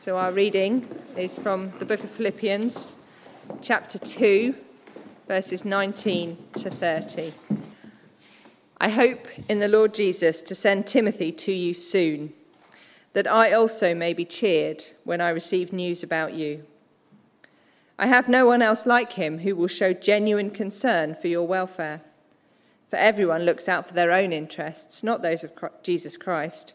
So our reading is from the book of Philippians, chapter 2, verses 19 to 30. I hope in the Lord Jesus to send Timothy to you soon, that I also may be cheered when I receive news about you. I have no one else like him who will show genuine concern for your welfare. For everyone looks out for their own interests, not those of Jesus Christ.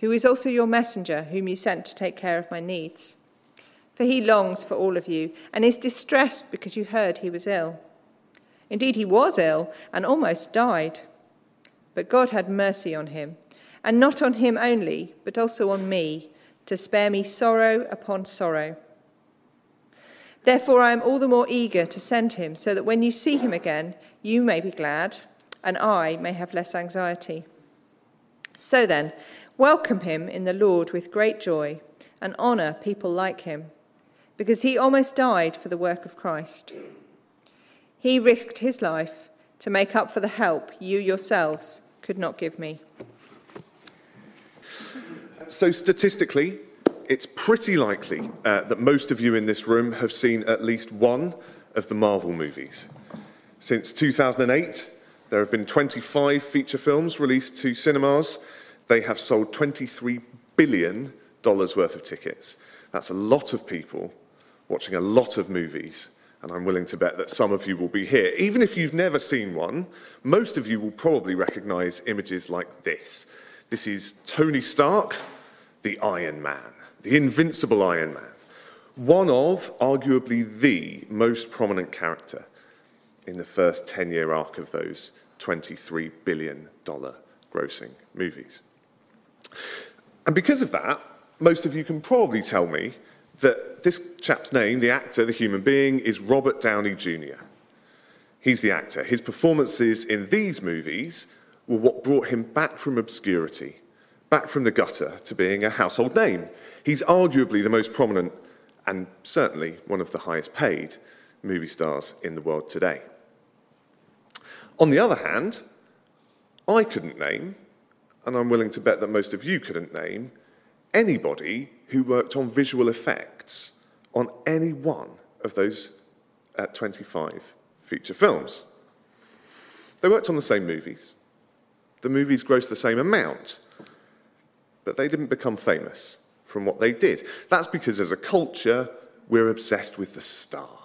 who is also your messenger, whom you sent to take care of my needs. For he longs for all of you and is distressed because you heard he was ill. Indeed, he was ill and almost died. But God had mercy on him, and not on him only, but also on me, to spare me sorrow upon sorrow. Therefore, I am all the more eager to send him, so that when you see him again, you may be glad, and I may have less anxiety. So then, Welcome him in the Lord with great joy and honor people like him, because he almost died for the work of Christ. He risked his life to make up for the help you yourselves could not give me. So, statistically, it's pretty likely uh, that most of you in this room have seen at least one of the Marvel movies. Since 2008, there have been 25 feature films released to cinemas they have sold $23 billion worth of tickets. That's a lot of people watching a lot of movies, and I'm willing to bet that some of you will be here. Even if you've never seen one, most of you will probably recognize images like this. This is Tony Stark, the Iron Man, the invincible Iron Man, one of arguably the most prominent character in the first 10 year arc of those $23 billion grossing movies. And because of that, most of you can probably tell me that this chap's name, the actor, the human being, is Robert Downey Jr. He's the actor. His performances in these movies were what brought him back from obscurity, back from the gutter to being a household name. He's arguably the most prominent and certainly one of the highest paid movie stars in the world today. On the other hand, I couldn't name and I'm willing to bet that most of you couldn't name, anybody who worked on visual effects on any one of those uh, 25 feature films. They worked on the same movies. The movies grossed the same amount, but they didn't become famous from what they did. That's because as a culture, we're obsessed with the star.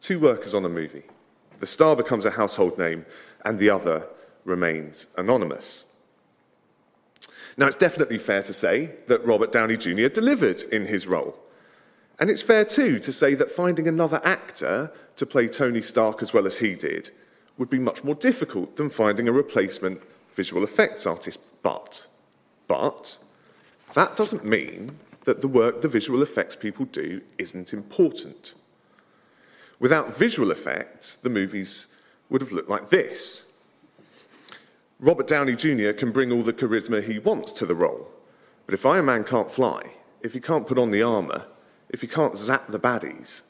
Two workers on a movie. The star becomes a household name, and the other remains anonymous. Now, it's definitely fair to say that Robert Downey Jr. delivered in his role. And it's fair, too, to say that finding another actor to play Tony Stark as well as he did would be much more difficult than finding a replacement visual effects artist. But, but, that doesn't mean that the work the visual effects people do isn't important. Without visual effects, the movies would have looked like this. Robert Downey Jr. can bring all the charisma he wants to the role. But if Iron Man can't fly, if he can't put on the armor, if he can't zap the baddies,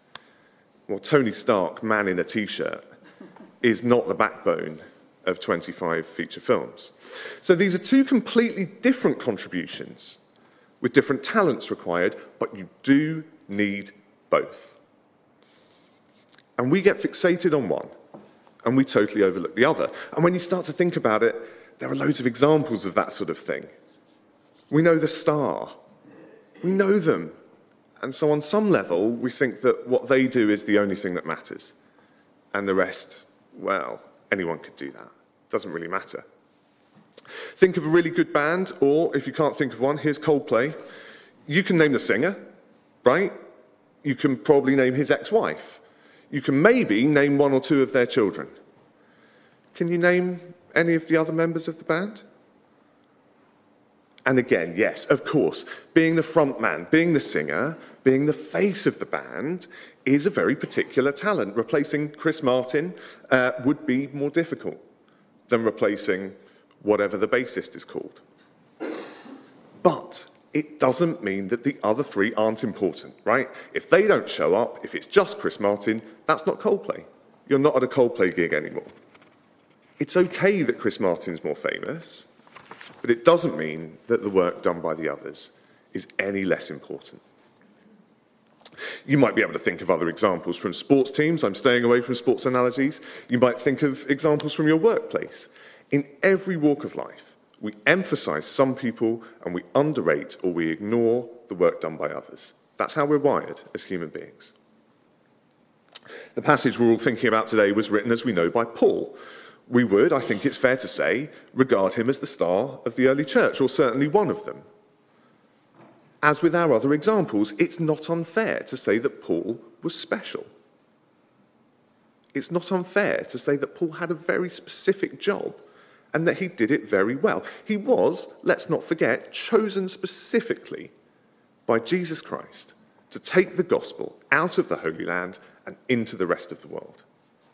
well, Tony Stark, man in a t shirt, is not the backbone of 25 feature films. So these are two completely different contributions with different talents required, but you do need both. And we get fixated on one and we totally overlook the other. And when you start to think about it, there are loads of examples of that sort of thing. We know the star, we know them. And so, on some level, we think that what they do is the only thing that matters. And the rest, well, anyone could do that. Doesn't really matter. Think of a really good band, or if you can't think of one, here's Coldplay. You can name the singer, right? You can probably name his ex wife. You can maybe name one or two of their children. Can you name any of the other members of the band? And again, yes, of course, being the front man, being the singer, being the face of the band is a very particular talent. Replacing Chris Martin uh, would be more difficult than replacing whatever the bassist is called. But it doesn't mean that the other three aren't important, right? If they don't show up, if it's just Chris Martin, that's not Coldplay. You're not at a Coldplay gig anymore. It's okay that Chris Martin's more famous, but it doesn't mean that the work done by the others is any less important. You might be able to think of other examples from sports teams. I'm staying away from sports analogies. You might think of examples from your workplace. In every walk of life, we emphasize some people and we underrate or we ignore the work done by others. That's how we're wired as human beings. The passage we're all thinking about today was written, as we know, by Paul. We would, I think it's fair to say, regard him as the star of the early church, or certainly one of them. As with our other examples, it's not unfair to say that Paul was special. It's not unfair to say that Paul had a very specific job and that he did it very well. He was, let's not forget, chosen specifically by Jesus Christ to take the gospel out of the Holy Land and into the rest of the world.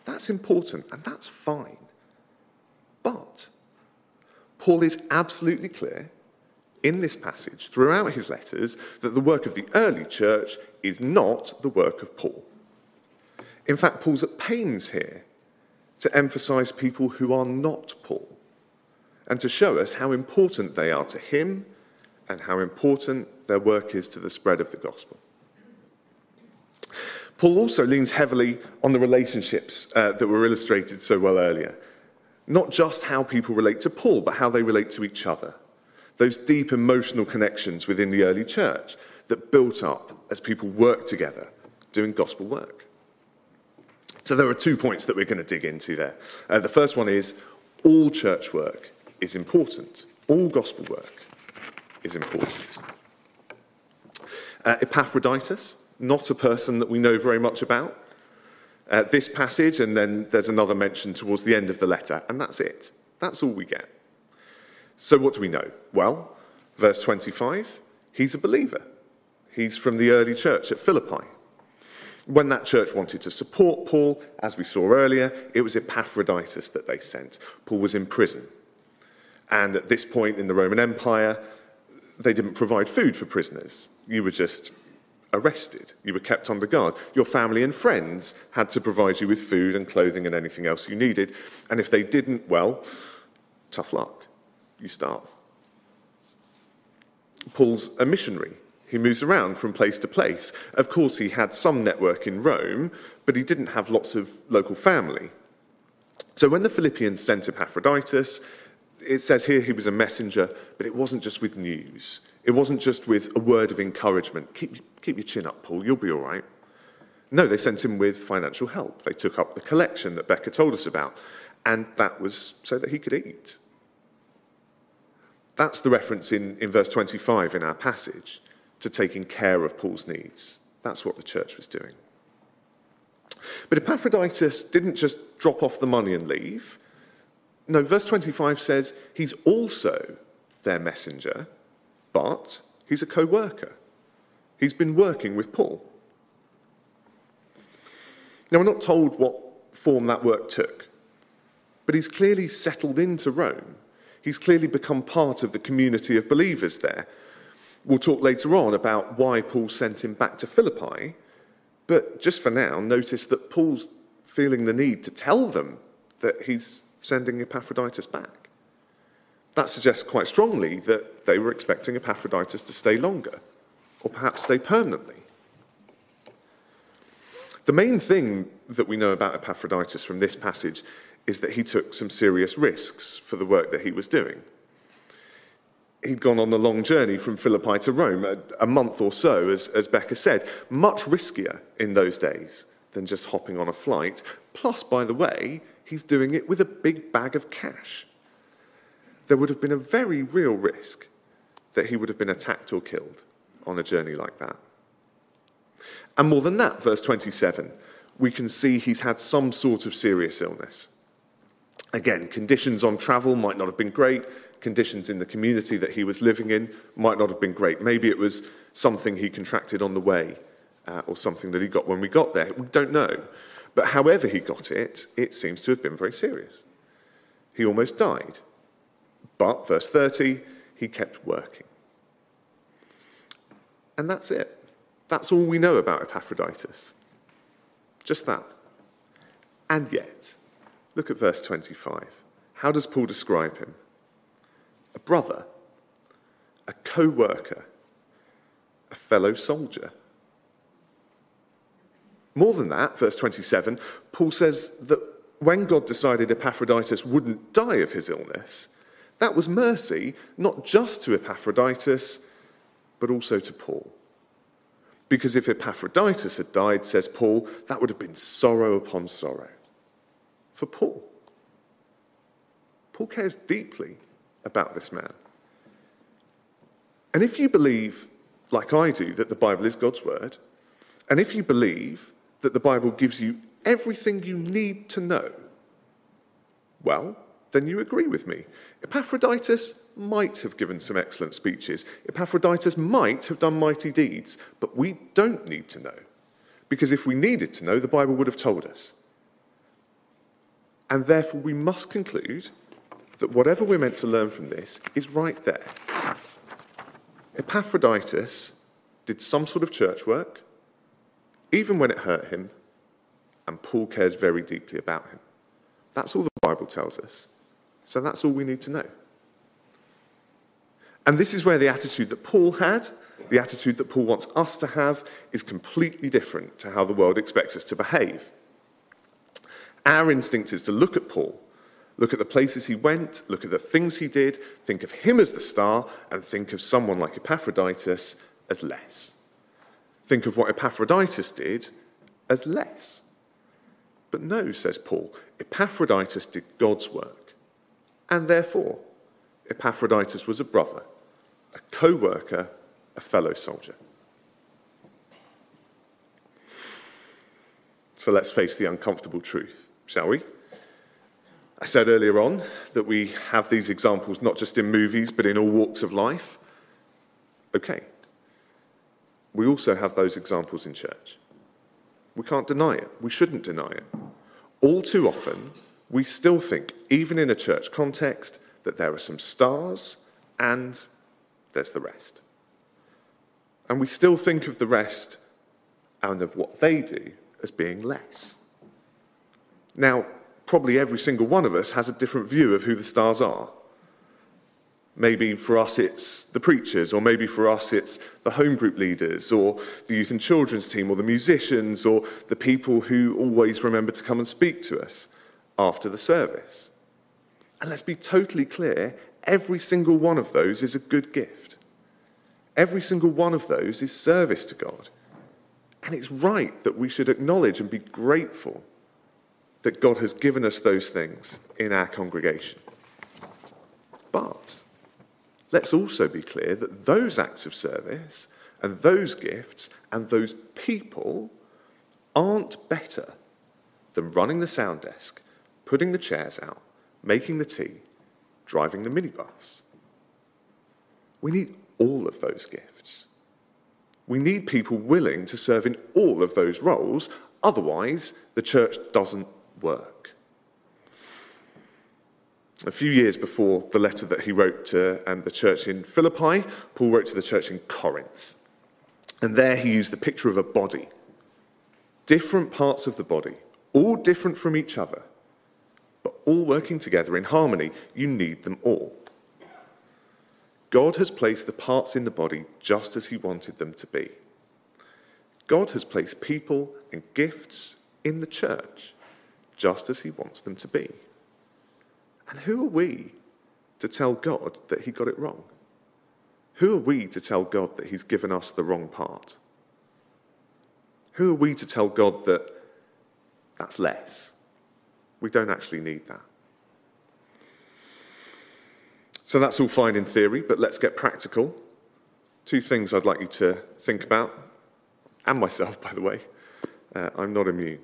That's important and that's fine. But Paul is absolutely clear in this passage throughout his letters that the work of the early church is not the work of Paul. In fact, Paul's at pains here to emphasize people who are not Paul and to show us how important they are to him and how important their work is to the spread of the gospel. Paul also leans heavily on the relationships uh, that were illustrated so well earlier. Not just how people relate to Paul, but how they relate to each other. Those deep emotional connections within the early church that built up as people worked together doing gospel work. So there are two points that we're going to dig into there. Uh, the first one is all church work is important. All gospel work is important. Uh, Epaphroditus, not a person that we know very much about. Uh, this passage, and then there's another mention towards the end of the letter, and that's it. That's all we get. So, what do we know? Well, verse 25, he's a believer. He's from the early church at Philippi. When that church wanted to support Paul, as we saw earlier, it was Epaphroditus that they sent. Paul was in prison. And at this point in the Roman Empire, they didn't provide food for prisoners. You were just arrested. You were kept under guard. Your family and friends had to provide you with food and clothing and anything else you needed. And if they didn't, well, tough luck. You starve. Paul's a missionary. He moves around from place to place. Of course, he had some network in Rome, but he didn't have lots of local family. So when the Philippians sent Epaphroditus, it says here he was a messenger, but it wasn't just with news. It wasn't just with a word of encouragement. Keep, keep your chin up, Paul, you'll be all right. No, they sent him with financial help. They took up the collection that Becca told us about, and that was so that he could eat. That's the reference in, in verse 25 in our passage to taking care of Paul's needs. That's what the church was doing. But Epaphroditus didn't just drop off the money and leave. No, verse 25 says he's also their messenger, but he's a co worker. He's been working with Paul. Now, we're not told what form that work took, but he's clearly settled into Rome. He's clearly become part of the community of believers there. We'll talk later on about why Paul sent him back to Philippi, but just for now, notice that Paul's feeling the need to tell them that he's sending Epaphroditus back. That suggests quite strongly that they were expecting Epaphroditus to stay longer, or perhaps stay permanently. The main thing that we know about Epaphroditus from this passage is that he took some serious risks for the work that he was doing. He'd gone on the long journey from Philippi to Rome, a, a month or so, as, as Becca said, much riskier in those days than just hopping on a flight. Plus, by the way, he's doing it with a big bag of cash. There would have been a very real risk that he would have been attacked or killed on a journey like that. And more than that, verse 27, we can see he's had some sort of serious illness. Again, conditions on travel might not have been great. Conditions in the community that he was living in might not have been great. Maybe it was something he contracted on the way uh, or something that he got when we got there. We don't know. But however he got it, it seems to have been very serious. He almost died. But, verse 30, he kept working. And that's it. That's all we know about Epaphroditus. Just that. And yet, look at verse 25. How does Paul describe him? A brother, a co worker, a fellow soldier. More than that, verse 27, Paul says that when God decided Epaphroditus wouldn't die of his illness, that was mercy not just to Epaphroditus, but also to Paul. Because if Epaphroditus had died, says Paul, that would have been sorrow upon sorrow for Paul. Paul cares deeply about this man. And if you believe, like I do, that the Bible is God's word, and if you believe that the Bible gives you everything you need to know, well, then you agree with me. Epaphroditus might have given some excellent speeches. Epaphroditus might have done mighty deeds, but we don't need to know. Because if we needed to know, the Bible would have told us. And therefore, we must conclude that whatever we're meant to learn from this is right there. Epaphroditus did some sort of church work, even when it hurt him, and Paul cares very deeply about him. That's all the Bible tells us. So that's all we need to know. And this is where the attitude that Paul had, the attitude that Paul wants us to have, is completely different to how the world expects us to behave. Our instinct is to look at Paul, look at the places he went, look at the things he did, think of him as the star, and think of someone like Epaphroditus as less. Think of what Epaphroditus did as less. But no, says Paul, Epaphroditus did God's work. And therefore, Epaphroditus was a brother, a co worker, a fellow soldier. So let's face the uncomfortable truth shall we? I said earlier on that we have these examples not just in movies, but in all walks of life. Okay. We also have those examples in church. We can't deny it. We shouldn't deny it. All too often, we still think, even in a church context, that there are some stars and there's the rest. And we still think of the rest and of what they do as being less. Now, probably every single one of us has a different view of who the stars are. Maybe for us it's the preachers, or maybe for us it's the home group leaders, or the youth and children's team, or the musicians, or the people who always remember to come and speak to us after the service. And let's be totally clear every single one of those is a good gift. Every single one of those is service to God. And it's right that we should acknowledge and be grateful that God has given us those things in our congregation. But let's also be clear that those acts of service and those gifts and those people aren't better than running the sound desk, putting the chairs out, making the tea, driving the minibus. We need all of those gifts. We need people willing to serve in all of those roles, otherwise, the church doesn't work. A few years before the letter that he wrote to um, the church in Philippi, Paul wrote to the church in Corinth. And there he used the picture of a body. Different parts of the body, all different from each other, but all working together in harmony. You need them all. God has placed the parts in the body just as he wanted them to be. God has placed people and gifts in the church just as he wants them to be. And who are we to tell God that he got it wrong? Who are we to tell God that he's given us the wrong part? Who are we to tell God that that's less? We don't actually need that. So that's all fine in theory, but let's get practical. Two things I'd like you to think about, and myself, by the way. Uh, I'm not immune.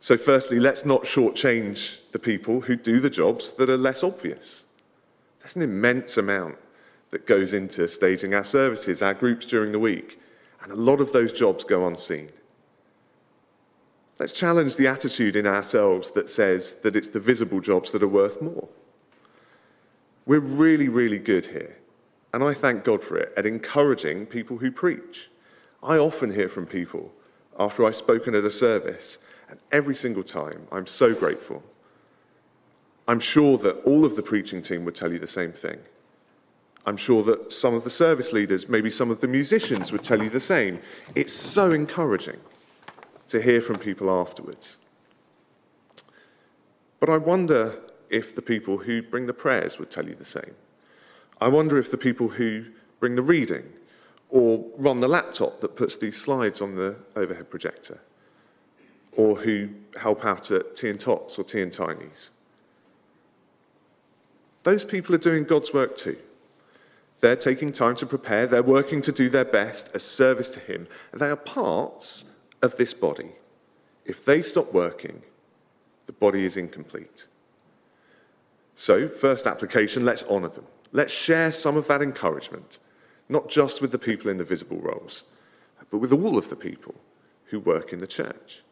So, firstly, let's not shortchange the people who do the jobs that are less obvious. There's an immense amount that goes into staging our services, our groups during the week, and a lot of those jobs go unseen. Let's challenge the attitude in ourselves that says that it's the visible jobs that are worth more. We're really, really good here, and I thank God for it, at encouraging people who preach. I often hear from people after I've spoken at a service, and every single time I'm so grateful. I'm sure that all of the preaching team would tell you the same thing. I'm sure that some of the service leaders, maybe some of the musicians would tell you the same. It's so encouraging to hear from people afterwards. But I wonder if the people who bring the prayers would tell you the same. I wonder if the people who bring the reading or run the laptop that puts these slides on the overhead projector or who help out at Tea and Tots or Tea and Tiny's. Those people are doing God's work too. They're taking time to prepare, they're working to do their best as service to Him. They are parts of this body. If they stop working, the body is incomplete. So, first application, let's honour them. Let's share some of that encouragement, not just with the people in the visible roles, but with all of the people who work in the church.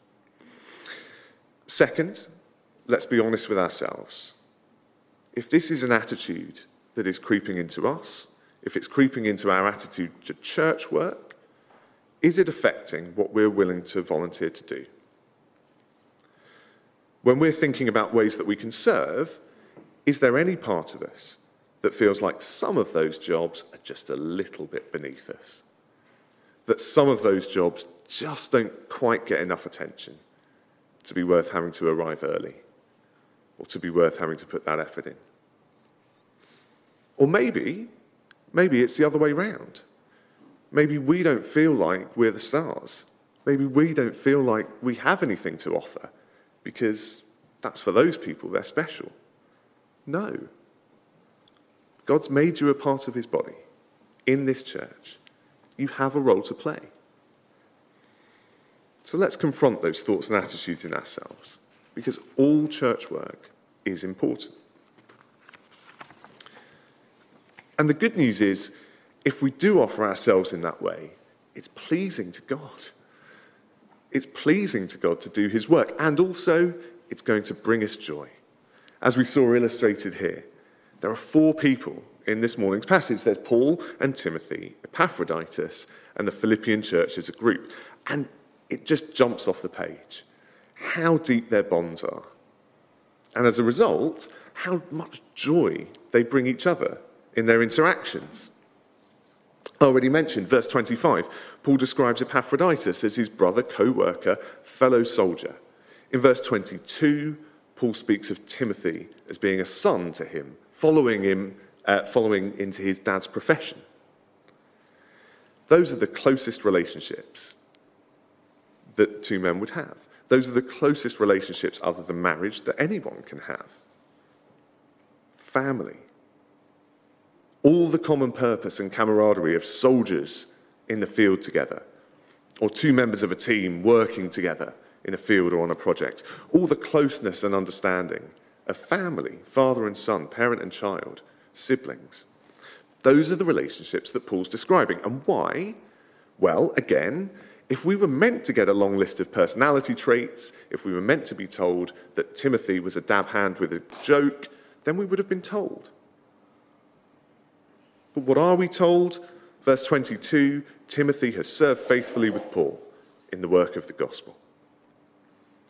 Second, let's be honest with ourselves. If this is an attitude that is creeping into us, if it's creeping into our attitude to church work, is it affecting what we're willing to volunteer to do? When we're thinking about ways that we can serve, is there any part of us that feels like some of those jobs are just a little bit beneath us? That some of those jobs just don't quite get enough attention to be worth having to arrive early or to be worth having to put that effort in? Or maybe Maybe it's the other way round. Maybe we don't feel like we're the stars. Maybe we don't feel like we have anything to offer because that's for those people, they're special. No. God's made you a part of his body in this church. You have a role to play. So let's confront those thoughts and attitudes in ourselves because all church work is important. And the good news is, if we do offer ourselves in that way, it's pleasing to God. It's pleasing to God to do his work, and also it's going to bring us joy. As we saw illustrated here, there are four people in this morning's passage there's Paul and Timothy, Epaphroditus, and the Philippian church as a group. And it just jumps off the page how deep their bonds are. And as a result, how much joy they bring each other in their interactions. I already mentioned verse 25. Paul describes Epaphroditus as his brother, co worker, fellow soldier. In verse 22, Paul speaks of Timothy as being a son to him, following him, uh, following into his dad's profession. Those are the closest relationships that two men would have. Those are the closest relationships, other than marriage, that anyone can have. Family all the common purpose and camaraderie of soldiers in the field together, or two members of a team working together in a field or on a project, all the closeness and understanding of family, father and son, parent and child, siblings. Those are the relationships that Paul's describing. And why? Well, again, if we were meant to get a long list of personality traits, if we were meant to be told that Timothy was a dab hand with a joke, then we would have been told. But what are we told? Verse 22 Timothy has served faithfully with Paul in the work of the gospel.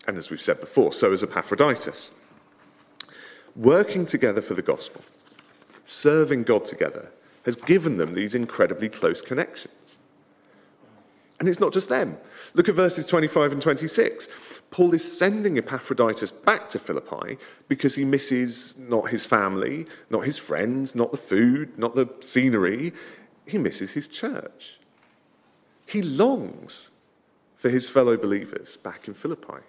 And as we've said before, so has Epaphroditus. Working together for the gospel, serving God together, has given them these incredibly close connections. And it's not just them. Look at verses 25 and 26. Paul is sending Epaphroditus back to Philippi because he misses not his family, not his friends, not the food, not the scenery. He misses his church. He longs for his fellow believers back in Philippi.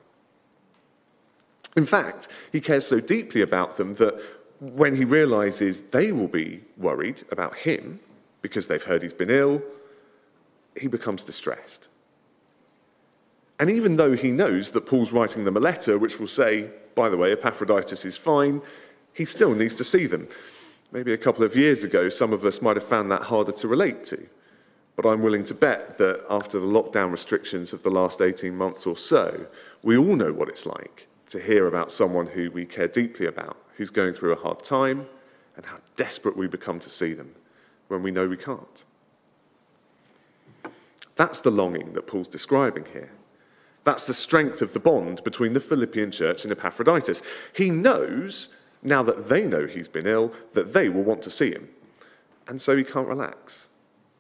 In fact, he cares so deeply about them that when he realizes they will be worried about him because they've heard he's been ill, he becomes distressed. And even though he knows that Paul's writing them a letter which will say, by the way, Epaphroditus is fine, he still needs to see them. Maybe a couple of years ago, some of us might have found that harder to relate to. But I'm willing to bet that after the lockdown restrictions of the last 18 months or so, we all know what it's like to hear about someone who we care deeply about, who's going through a hard time, and how desperate we become to see them when we know we can't. That's the longing that Paul's describing here. That's the strength of the bond between the Philippian church and Epaphroditus. He knows, now that they know he's been ill, that they will want to see him. And so he can't relax.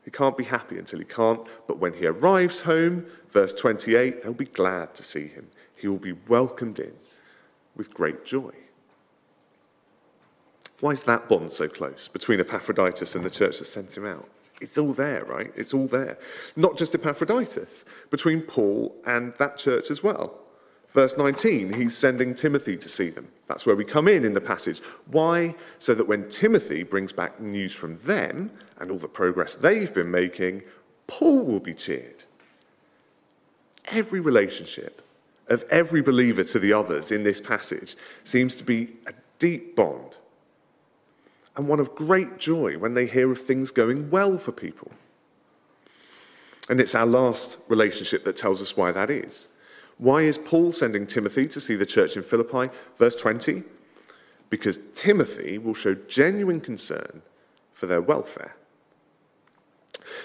He can't be happy until he can't. But when he arrives home, verse 28, they'll be glad to see him. He will be welcomed in with great joy. Why is that bond so close between Epaphroditus and the church that sent him out? It's all there, right? It's all there. Not just Epaphroditus, between Paul and that church as well. Verse 19, he's sending Timothy to see them. That's where we come in in the passage. Why? So that when Timothy brings back news from them and all the progress they've been making, Paul will be cheered. Every relationship of every believer to the others in this passage seems to be a deep bond and one of great joy when they hear of things going well for people. And it's our last relationship that tells us why that is. Why is Paul sending Timothy to see the church in Philippi? Verse 20 because Timothy will show genuine concern for their welfare.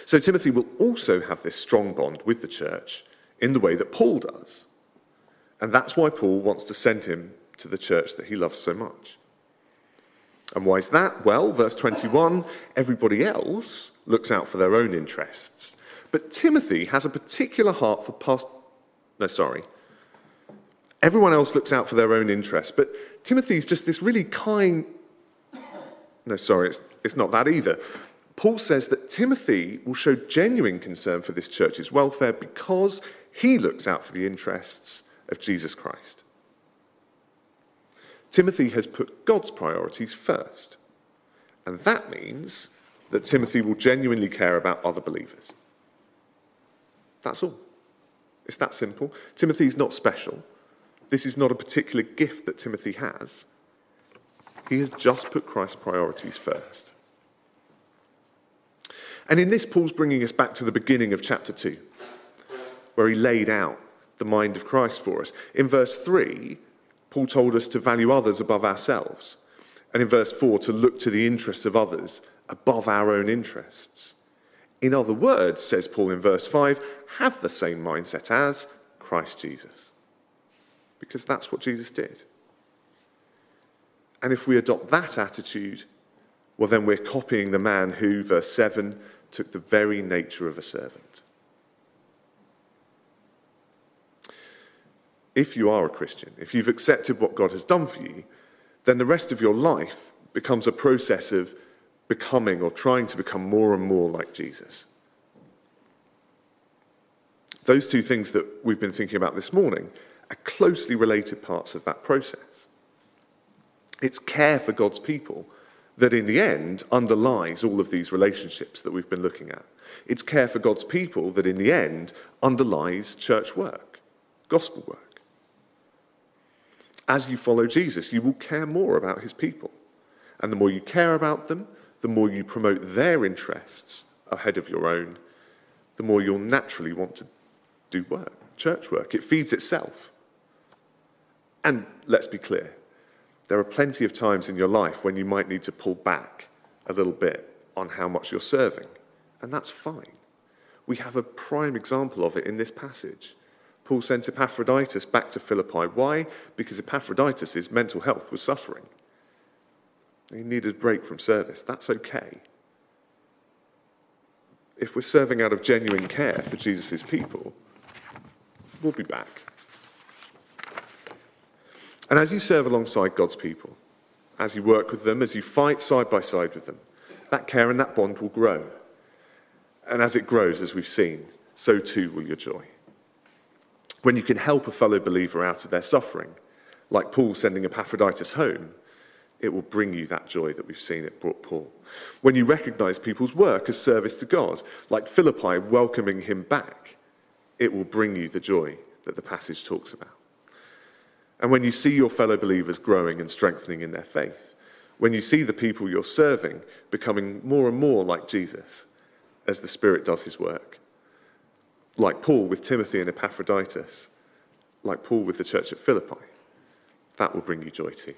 So Timothy will also have this strong bond with the church in the way that Paul does. And that's why Paul wants to send him to the church that he loves so much. And why is that? Well, verse 21 everybody else looks out for their own interests. But Timothy has a particular heart for past. No, sorry. Everyone else looks out for their own interests, but Timothy's just this really kind. No, sorry, it's, it's not that either. Paul says that Timothy will show genuine concern for this church's welfare because he looks out for the interests of Jesus Christ. Timothy has put God's priorities first. And that means that Timothy will genuinely care about other believers. That's all. It's that simple. Timothy is not special. This is not a particular gift that Timothy has. He has just put Christ's priorities first. And in this, Paul's bringing us back to the beginning of chapter 2, where he laid out the mind of Christ for us. In verse 3, Paul told us to value others above ourselves. And in verse 4, to look to the interests of others above our own interests. In other words, says Paul in verse 5, have the same mindset as Christ Jesus. Because that's what Jesus did. And if we adopt that attitude, well, then we're copying the man who, verse 7, took the very nature of a servant. If you are a Christian, if you've accepted what God has done for you, then the rest of your life becomes a process of becoming or trying to become more and more like Jesus. Those two things that we've been thinking about this morning are closely related parts of that process. It's care for God's people that, in the end, underlies all of these relationships that we've been looking at. It's care for God's people that, in the end, underlies church work, gospel work as you follow Jesus, you will care more about his people. And the more you care about them, the more you promote their interests ahead of your own, the more you'll naturally want to do work, church work. It feeds itself. And let's be clear there are plenty of times in your life when you might need to pull back a little bit on how much you're serving, and that's fine. We have a prime example of it in this passage. Paul sent Epaphroditus back to Philippi. Why? Because Epaphroditus' mental health was suffering. He needed a break from service. That's okay. If we're serving out of genuine care for Jesus' people, we'll be back. And as you serve alongside God's people, as you work with them, as you fight side by side with them, that care and that bond will grow. And as it grows, as we've seen, so too will your joy when you can help a fellow believer out of their suffering, like Paul sending Epaphroditus home, it will bring you that joy that we've seen it brought Paul. When you recognize people's work as service to God, like Philippi welcoming him back, it will bring you the joy that the passage talks about. And when you see your fellow believers growing and strengthening in their faith, when you see the people you're serving becoming more and more like Jesus as the Spirit does his work, like Paul with Timothy and Epaphroditus, like Paul with the church at Philippi, that will bring you joy too.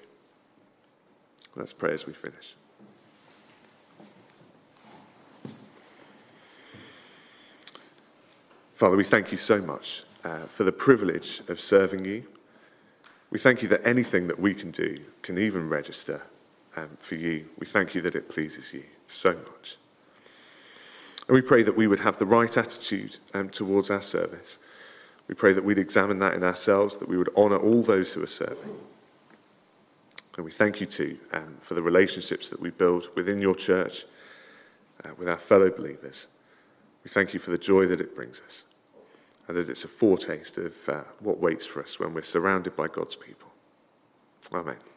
Let's pray as we finish. Father, we thank you so much uh, for the privilege of serving you. We thank you that anything that we can do can even register um, for you. We thank you that it pleases you so much. And we pray that we would have the right attitude um, towards our service. We pray that we'd examine that in ourselves, that we would honour all those who are serving. And we thank you too um, for the relationships that we build within your church, uh, with our fellow believers. We thank you for the joy that it brings us, and that it's a foretaste of uh, what waits for us when we're surrounded by God's people. Amen.